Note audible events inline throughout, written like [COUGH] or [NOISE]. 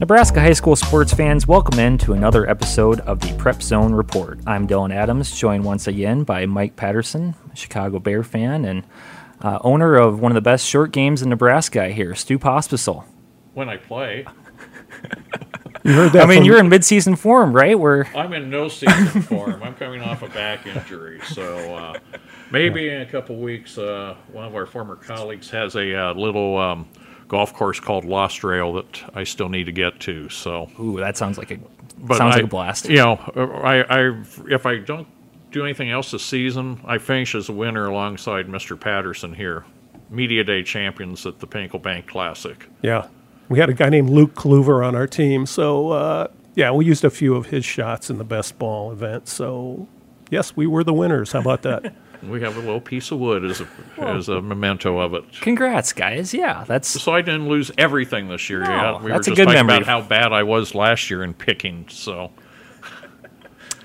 Nebraska high school sports fans, welcome in to another episode of the Prep Zone Report. I'm Dillon Adams, joined once again by Mike Patterson, Chicago Bear fan and uh, owner of one of the best short games in Nebraska here, Stu Pospisil. When I play, You heard that I mean, from- you're in midseason form, right? Where I'm in no season [LAUGHS] form. I'm coming off a back injury, so uh, maybe in a couple weeks, uh, one of our former colleagues has a uh, little um, golf course called Lost Rail that I still need to get to. So, ooh, that sounds like a but sounds I- like a blast. You know, I, I if I don't do anything else this season, I finish as a winner alongside Mr. Patterson here, Media Day champions at the Pinnacle Bank Classic. yeah. We had a guy named Luke Kluver on our team, so uh, yeah, we used a few of his shots in the best ball event. So yes, we were the winners. How about that? [LAUGHS] We have a little piece of wood as a as a memento of it. Congrats, guys! Yeah, that's So I didn't lose everything this year No, yet. We that's a were just good talking memory. about how bad I was last year in picking. So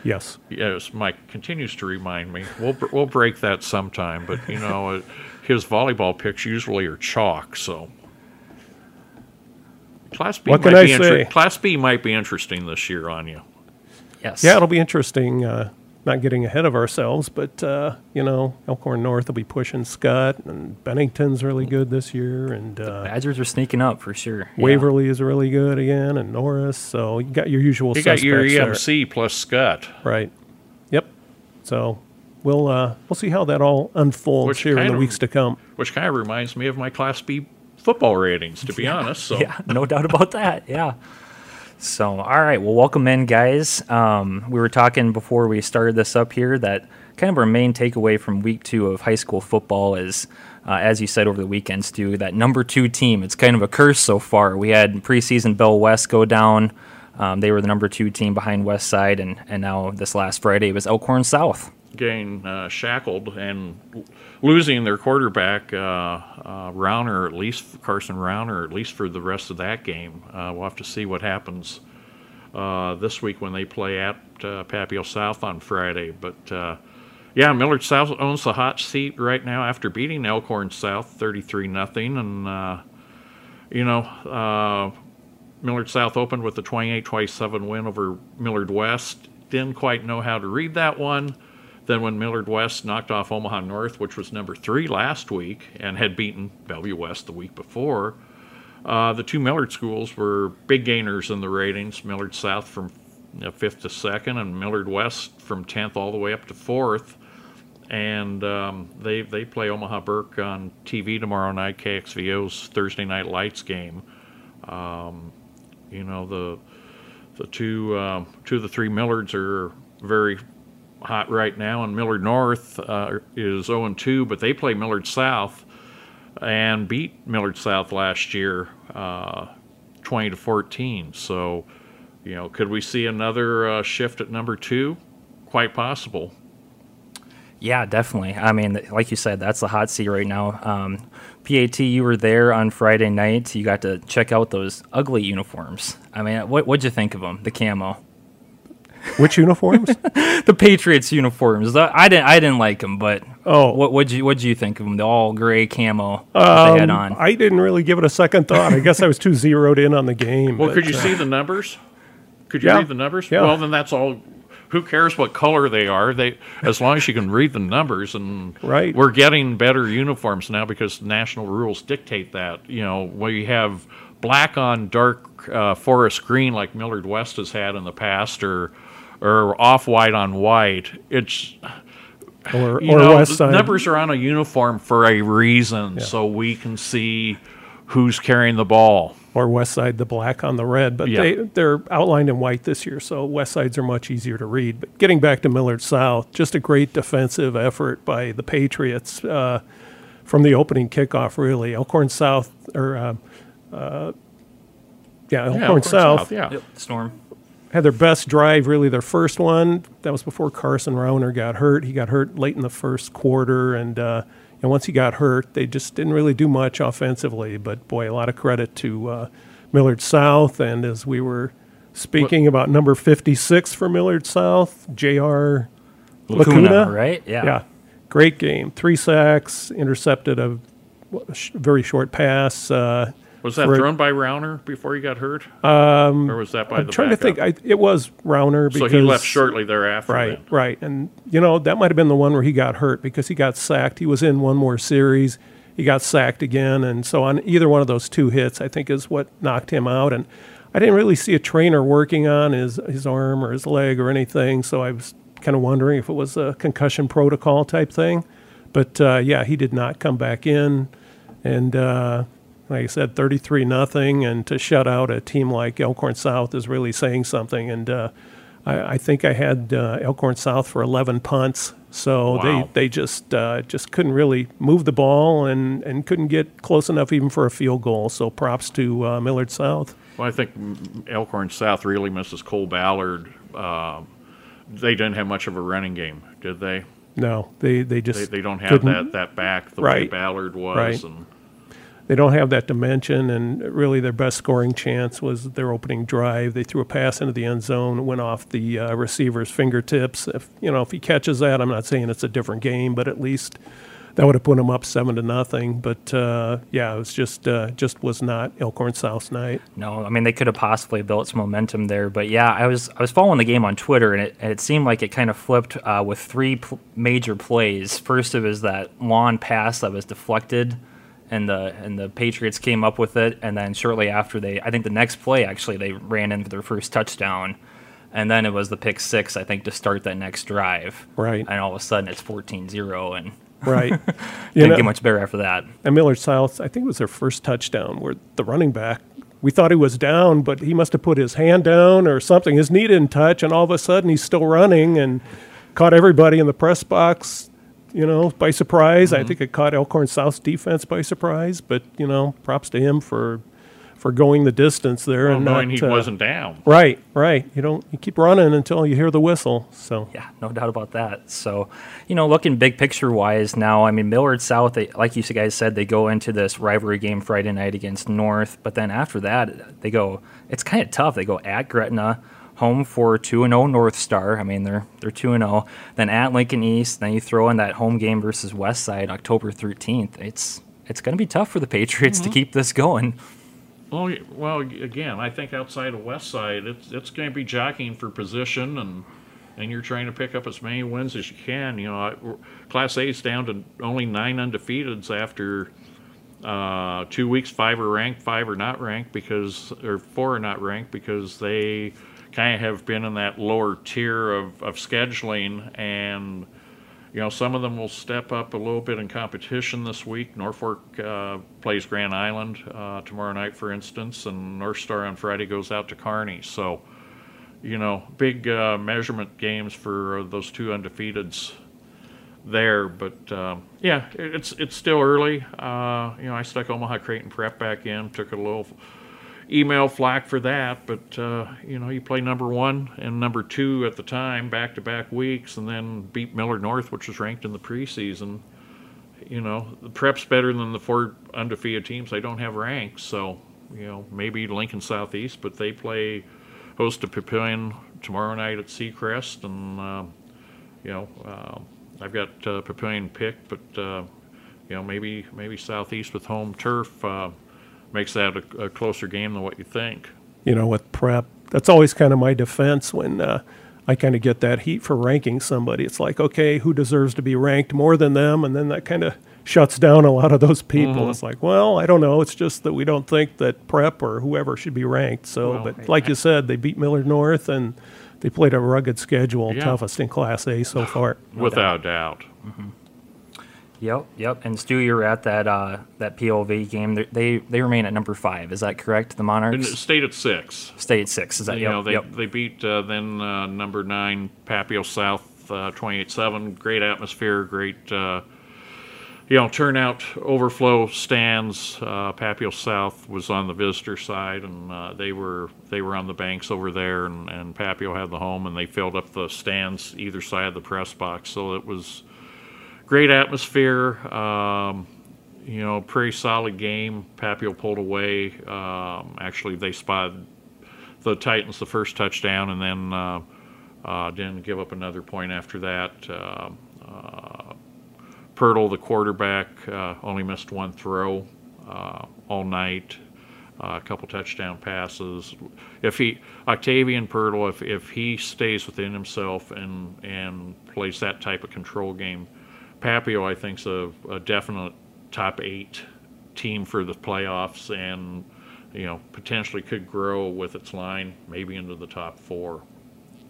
yes. yes, Mike continues to remind me. We'll we'll break that sometime, but you know, uh, his volleyball picks usually are chalk. So Class B What might can I be inter- say? Class B might be interesting this year on you. yes. Yeah, it'll be interesting. Uh, not getting ahead of ourselves, but uh, you know, Elkhorn North will be pushing Skutt, and Bennington's really good this year, and uh, Badgers are sneaking up for sure. Yeah. Waverly is really good again, and Norris. So you got your usual You got suspects your there. EMC plus Skutt, Right. Yep. So we'll uh, we'll see how that all unfolds Which here in the of- weeks to come. which kind of reminds me of my Class B football ratings, to be honest. So [LAUGHS] Yeah, no doubt about that. Yeah. So, all right. Well, welcome in, guys. Um, we were talking before we started this up here that kind of our main takeaway from week two of high school football is, uh, as you said over the weekend, Stu, that number two team. It's kind of a curse so far. We had preseason Bell West go down. Um, they were the number two team behind West Side, and, and now this last Friday it was Elkhorn South. Getting uh, shackled and losing their quarterback, uh, uh, Rauner, at least Carson Rauner, at least for the rest of that game. Uh, we'll have to see what happens this week when they play at Papio South on Friday. But yeah, Millard South owns the hot seat right now after beating Elkhorn South 33 nothing, and uh, you know. Uh, Millard South opened with a 28-27 win over Millard West. Didn't quite know how to read that one. Then when Millard West knocked off Omaha North, which was number three last week, and had beaten Bellevue West the week before, uh, the two Millard schools were big gainers in the ratings. Millard South from fifth to second, and Millard West from tenth all the way up to fourth. And um, they they play Omaha Burke on TV tomorrow night, KXVO's Thursday Night Lights game. Um, you know the the two um, two of the three Millards are very hot right now, and Millard North uh, is 0 2, but they play Millard South and beat Millard South last year, uh, 20 to 14. So, you know, could we see another uh, shift at number two? Quite possible. Yeah, definitely. I mean, like you said, that's the hot seat right now. Um, PAT, you were there on Friday night. You got to check out those ugly uniforms. I mean, what what'd you think of them? The camo, Which uniforms? [LAUGHS] the Patriots uniforms. The- I didn't I didn't like them, but Oh. what what'd you what'd you think of them? The all gray camo that they had Um, on. I didn't really give it a second thought. I guess I was too zeroed in on the game. Well, but, could you uh, see the numbers? Could you Yeah. read the numbers? Yeah. Well, then that's all. Who cares what color they are? They as long as you can read the numbers, and Right. we're getting better uniforms now because national rules dictate that. You know, where you have black on dark uh, forest green like Millard West has had in the past, or or off white on white. It's or, you or know, West Side? numbers are on a uniform for a reason, so we can see who's carrying the ball. or West Side, the black on the red, but Yeah. they they're outlined in white this year, so West Sides are much easier to read. But getting back to Millard South, just a great defensive effort by the Patriots uh, from the opening kickoff. Really, Elkhorn South or uh, uh, yeah, Elkhorn, Yeah, Elkhorn South, yeah. Yep, Storm. Had their best drive, really their first one. That was before Carson Rauner got hurt. He got hurt late in the first quarter, and uh, and once he got hurt, they just didn't really do much offensively. But boy, a lot of credit to uh, Millard South, and as we were speaking about number fifty-six for Millard South, Jr. Lacuna, right? Yeah. yeah, great game. Three sacks, intercepted a sh- very short pass. Uh, Was that thrown by Rauner before he got hurt? Um, or was that by I'm the trying to think. I, it was Rauner so because he left shortly thereafter. Right, then. right. And, you know, that might have been the one where he got hurt because he got sacked. He was in one more series. He got sacked again. And so on either one of those two hits, I think is what knocked him out. And I didn't really see a trainer working on his, his arm or his leg or anything. So I was kind of wondering if it was a concussion protocol type thing. But uh, yeah, he did not come back in. And, uh, like I said, 33 nothing, and to shut out a team like Elkhorn South is really saying something. And uh, I, I think I had uh, Elkhorn South for 11 punts, so Wow. they they just uh, just couldn't really move the ball and, and couldn't get close enough even for a field goal. So props to uh, Millard South. Well, I think Elkhorn South really misses Cole Ballard. Um they didn't have much of a running game, did they? No, they they They, just they don't have that, that back the way Ballard was. Right. And they don't have that dimension, and really their best scoring chance was their opening drive. They threw a pass into the end zone, went off the uh, receiver's fingertips. If you know if he catches that, I'm not saying it's a different game, but at least that would have put them up seven to nothing. But uh, yeah, it was just uh, just was not Elkhorn South's night. No, I mean they could have possibly built some momentum there, but yeah, I was I was following the game on Twitter, and it, and it seemed like it kind of flipped uh, with three pl- major plays. First, it was that long pass that was deflected, and the and the Patriots came up with it, and then shortly after they, I think the next play actually they ran in for their first touchdown, and then it was the pick six, I think, to start that next drive. Right. And all of a sudden it's 14-0, and Right. [LAUGHS] you didn't know, get much better after that. and Millard South, I think it was their first touchdown where the running back, we thought he was down, but he must have put his hand down or something. His knee didn't touch, and all of a sudden he's still running and caught everybody in the press box, you know, by surprise. I think it caught Elkhorn South's defense by surprise, but, you know, props to him for for going the distance there well, and knowing not, he uh, wasn't down. Right, right. You don't you keep running until you hear the whistle. So Yeah, no doubt about that. So, you know, looking big picture wise now, I mean, Millard South, they, like you guys said, they go into this rivalry game Friday night against North, but then after that, they go. It's kind of tough. They go at Gretna, home for two and zero North Star. I mean, they're they're two and zero. Then at Lincoln East, then you throw in that home game versus West Side, October thirteenth. It's it's going to be tough for the Patriots to keep this going. Well, well, again, I think outside of West Side, it's it's going to be jockeying for position, and and you're trying to pick up as many wins as you can. You know, Class A is down to only nine undefeateds after uh, two weeks. Five are ranked, five are not ranked because, or four are not ranked because they kind of have been in that lower tier of, of scheduling and you know, some of them will step up a little bit in competition this week. Norfolk uh, plays Grand Island uh, tomorrow night, for instance, and North Star on Friday goes out to Kearney. So, you know, big uh, measurement games for uh, those two undefeateds there. But um, yeah, it's it's still early. Uh, you know, I stuck Omaha Creighton Prep back in, took a little email flack for that, but uh, you know, you play number one and number two at the time, back to back weeks, and then beat Millard North, which was ranked in the preseason. You know, the prep's better than the four undefeated teams. They don't have ranks, so you know maybe Lincoln Southeast, but they play host to Papillion tomorrow night at Seacrest, and uh, you know uh, I've got uh, Papillion picked, but uh, you know maybe maybe Southeast with home turf uh, makes that a, a closer game than what you think. you know, with prep. That's always kind of my defense when uh, I kind of get that heat for ranking somebody. It's like, okay, who deserves to be ranked more than them? And then that kind of shuts down a lot of those people. It's like, well, I don't know. It's just that we don't think that prep or whoever should be ranked. So, Well, but like you said, they beat Millard North and they played a rugged schedule, Yeah. toughest in Class A so [SIGHS] far. Without doubt. Yep, yep. And Stu, you were at that uh, that PLV game. They, they they remain at number five. Is that correct? The Monarchs stayed at six. stay at six. Is that you yep, know, they, yep. they beat uh, then uh, number nine Papio South uh, 28-7. Great atmosphere, great uh, you know turnout, overflow stands. Uh, Papio South was on the visitor side, and uh, they were they were on the banks over there, and, and Papio had the home, and they filled up the stands either side of the press box. So it was great atmosphere. Um, you know, pretty solid game. Papio pulled away. Um, actually, they spotted the Titans the first touchdown, and then uh, uh, didn't give up another point after that. Uh, uh, Pirtle, the quarterback, uh, only missed one throw uh, all night. a couple touchdown passes. If he Octavian Pirtle, if if he stays within himself and and plays that type of control game, Papio I think's a, a definite top eight team for the playoffs and you know potentially could grow with its line maybe into the top four.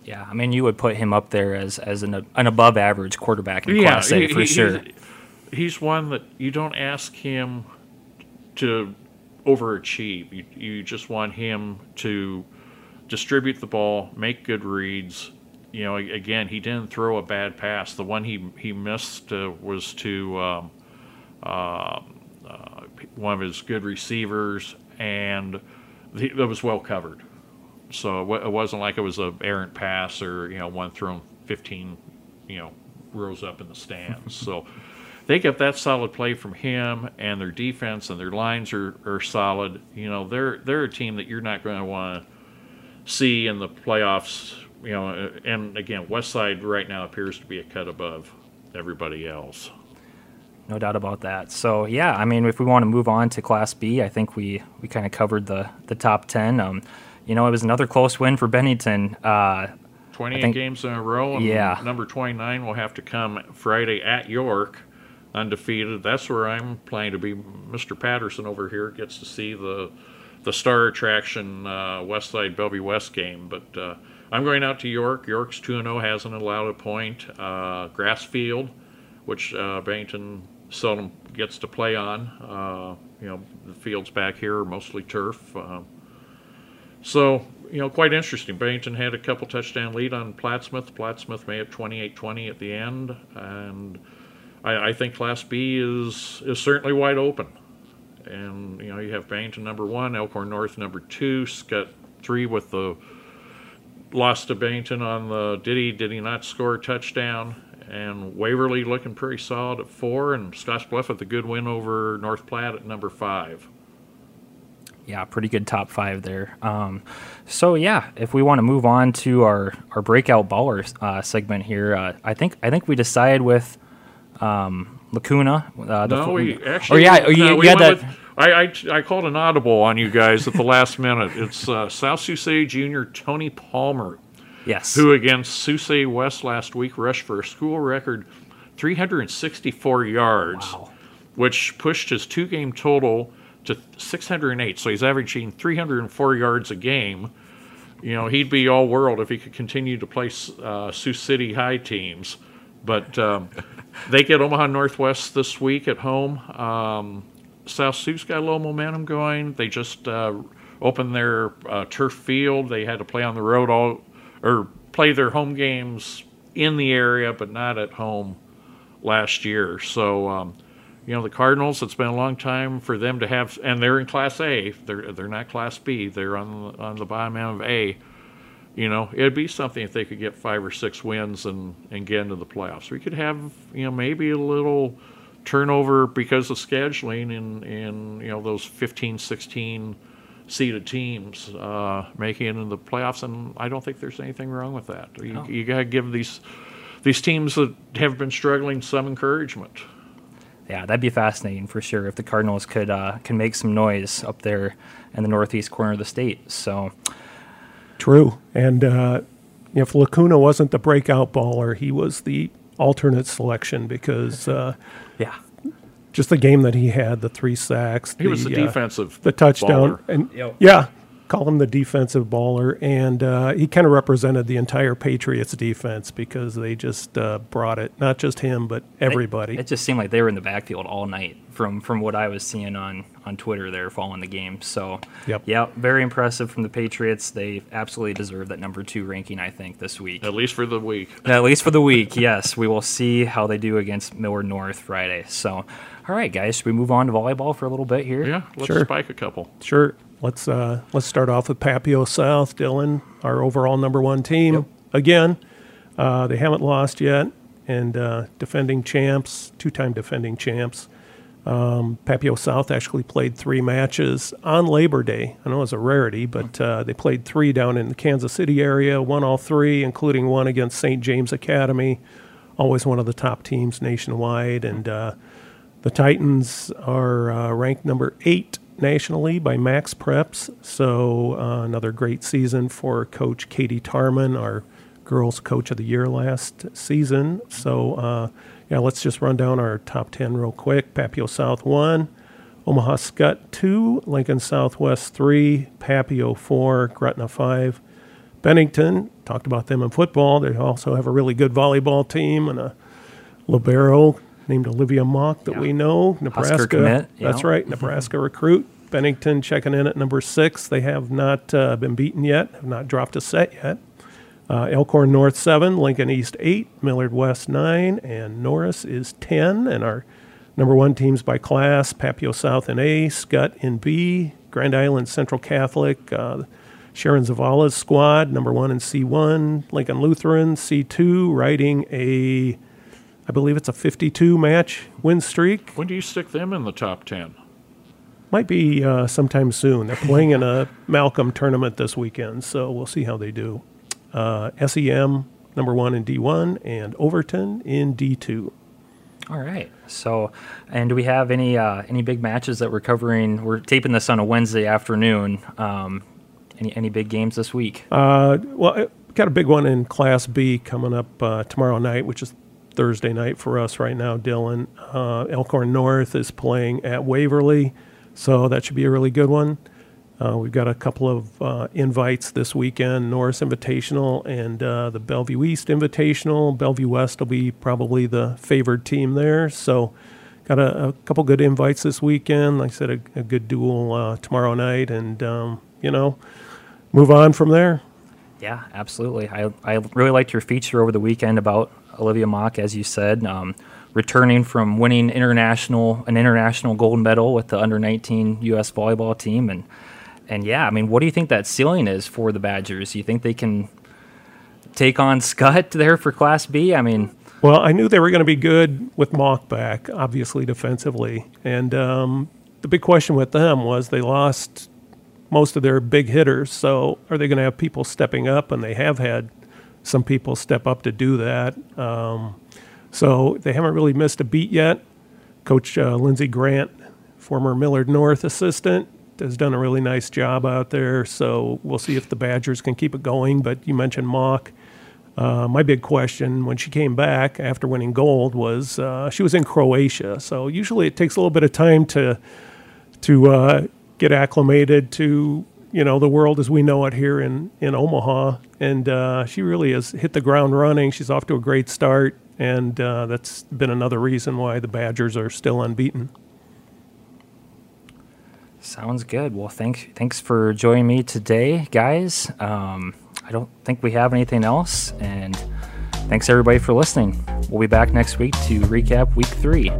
Yeah, I mean, you would put him up there as as an, an above average quarterback in Class A he- for he- sure. He's, he's one that you don't ask him to overachieve. You, you just want him to distribute the ball, make good reads. You know, again, he didn't throw a bad pass. The one he he missed uh, was to um, uh, uh, one of his good receivers, and he, it was well covered. So it wasn't like it was a errant pass or you know one thrown 15, you know, rows up in the stands. [LAUGHS] so they get that solid play from him, and their defense and their lines are, are solid. You know, they're they're a team that you're not going to want to see in the playoffs. You know, and again, West Side right now appears to be a cut above everybody else. No doubt about that. So yeah, I mean, if we want to move on to Class B, I think we we kind of covered the the top ten. Um, you know, it was another close win for Bennington. Uh, 28 think- games in a row, and Yeah. number 29 will have to come Friday at York, undefeated. That's where I'm planning to be. Mr. Patterson over here gets to see the the star attraction uh, West Side Bellevue West game, but uh, I'm going out to York. York's 2 0 hasn't allowed a point. Uh, grass field, which uh, Bennington seldom gets to play on. Uh, you know, the fields back here are mostly turf. Uh, so, you know, quite interesting. Bennington had a couple touchdown lead on Plattsmouth. Plattsmouth made it 28-20 at the end, and I, I think Class B is is certainly wide open. And you know, you have Bennington number one, Elkhorn North number two, Skutt three with the loss to Bennington on the did he did he not score a touchdown? And Waverly looking pretty solid at four, and Scotts Bluff with a good win over North Platte at number five. yeah, pretty good top five there. Um, so yeah, if we want to move on to our our breakout baller uh, segment here, uh, I think I think we decide with um, Lacuna. Uh, the No, we or actually. yeah, oh, you, no, you we had that. with- I, I, I called an audible on you guys at the last minute. It's uh, South Sioux City junior Tony Palmer, yes, who against Sioux City West last week rushed for a school record 364 yards, Wow. which pushed his two game total to 608. So he's averaging 304 yards a game. You know, he'd be all world if he could continue to play uh, Sioux City high teams. But um, they get Omaha Northwest this week at home. Um, South Sioux's got a little momentum going. They just uh, opened their uh, turf field. They had to play on the road all, or play their home games in the area, but not at home last year. So, um, you know, the Cardinals. It's been a long time for them to have, and they're in Class A. They're they're not Class B. They're on the, on the bottom end of A. You know, it'd be something if they could get five or six wins and and get into the playoffs. We could have, you know, maybe a little turnover because of scheduling in in you know those 15, 16 seeded teams uh, making it into the playoffs, and I don't think there's anything wrong with that. You, No. you got to give these these teams that have been struggling some encouragement. yeah, that'd be fascinating for sure if the Cardinals could uh, can make some noise up there in the northeast corner of the state. So True. And uh, if Lacuna wasn't the breakout baller, he was the alternate selection because uh, yeah, just the game that he had, the three sacks, He was the uh, defensive, the touchdown, baller. and Yep. yeah, call him the defensive baller, and uh, he kind of represented the entire Patriots defense because they just uh, brought it. Not just him, but everybody. It, it just seemed like they were in the backfield all night from from what I was seeing on on Twitter there following the game. So Yep. yeah, very impressive from the Patriots. They absolutely deserve that number two ranking. I think this week. at least for the week. [LAUGHS] At least for the week, yes. We will see how they do against Millard North Friday. So, all right, guys, should we move on to volleyball for a little bit here? Yeah, let's Sure. spike a couple. Sure. Let's uh, let's start off with Papio South, Dillon, our overall number one team. Yep. Again, uh, they haven't lost yet, and uh, defending champs, two-time defending champs. Um, Papio South actually played three matches on Labor Day. I know it's a rarity, but uh, they played three down in the Kansas City area, won all three, including one against St. James Academy, always one of the top teams nationwide. And uh, the Titans are uh, ranked number eight nationally by Max Preps. So uh, another great season for Coach Katie Tarman, our girls coach of the year last season. So uh, yeah, let's just run down our top 10 real quick. Papio South 1, Omaha Skutt 2, Lincoln Southwest 3, Papio 4, Gretna 5. Bennington, talked about them in football. They also have a really good volleyball team and a libero named Olivia Mock that Yeah. we know. Nebraska. commit, That's yeah. right, Nebraska recruit. Bennington checking in at number six. They have not uh, been beaten yet, have not dropped a set yet. Uh, Elkhorn North 7, Lincoln East 8, Millard West 9, and Norris is 10. And our number one teams by class Papio South in A, Skutt in B, Grand Island Central Catholic, uh, Sharon Zavala's squad, number one in C1, Lincoln Lutheran, C2, riding a, I believe it's a 52 match win streak. When do you stick them in the top 10? Might be uh, sometime soon. They're playing in a Malcolm tournament this weekend, so we'll see how they do. Uh, SEM, number one in D1, and Overton in D2. All right. So, and do we have any uh, any big matches that we're covering? We're taping this on a Wednesday afternoon. Um, any any big games this week? Uh, well, I got a big one in Class B coming up uh, tomorrow night, which is Thursday night for us right now, Dillon. Uh, Elkhorn North is playing at Waverly, so that should be a really good one. Uh, we've got a couple of uh, invites this weekend Norris Invitational and uh, the Bellevue East Invitational. Bellevue West will be probably the favored team there. So, got a, a couple good invites this weekend. Like I said, a, a good duel uh, tomorrow night, and, um, you know, move on from there. Yeah, absolutely. I I really liked your feature over the weekend about Olivia Mock, as you said, um, returning from winning international an international gold medal with the under 19 U.S. volleyball team, and and yeah, I mean, what do you think that ceiling is for the Badgers? Do you think they can take on Skutt [LAUGHS] there for Class B? I mean, Well, I knew they were going to be good with Mock back, obviously defensively. And um, the big question with them was they lost most of their big hitters. So are they going to have people stepping up? And they have had some people step up to do that. Um, so they haven't really missed a beat yet. Coach uh, Lindsey Grant, former Millard North assistant, has done a really nice job out there. So we'll see if the Badgers can keep it going. But you mentioned Mock. Uh, my big question when she came back after winning gold was uh, she was in Croatia. So usually it takes a little bit of time to to uh, get acclimated to you know the world as we know it here in in Omaha. And uh, she really has hit the ground running. She's off to a great start, and uh, that's been another reason why the Badgers are still unbeaten. Sounds good. Well, thanks thanks for joining me today, guys. Um, I don't think we have anything else, and thanks everybody for listening. We'll be back next week to recap week three.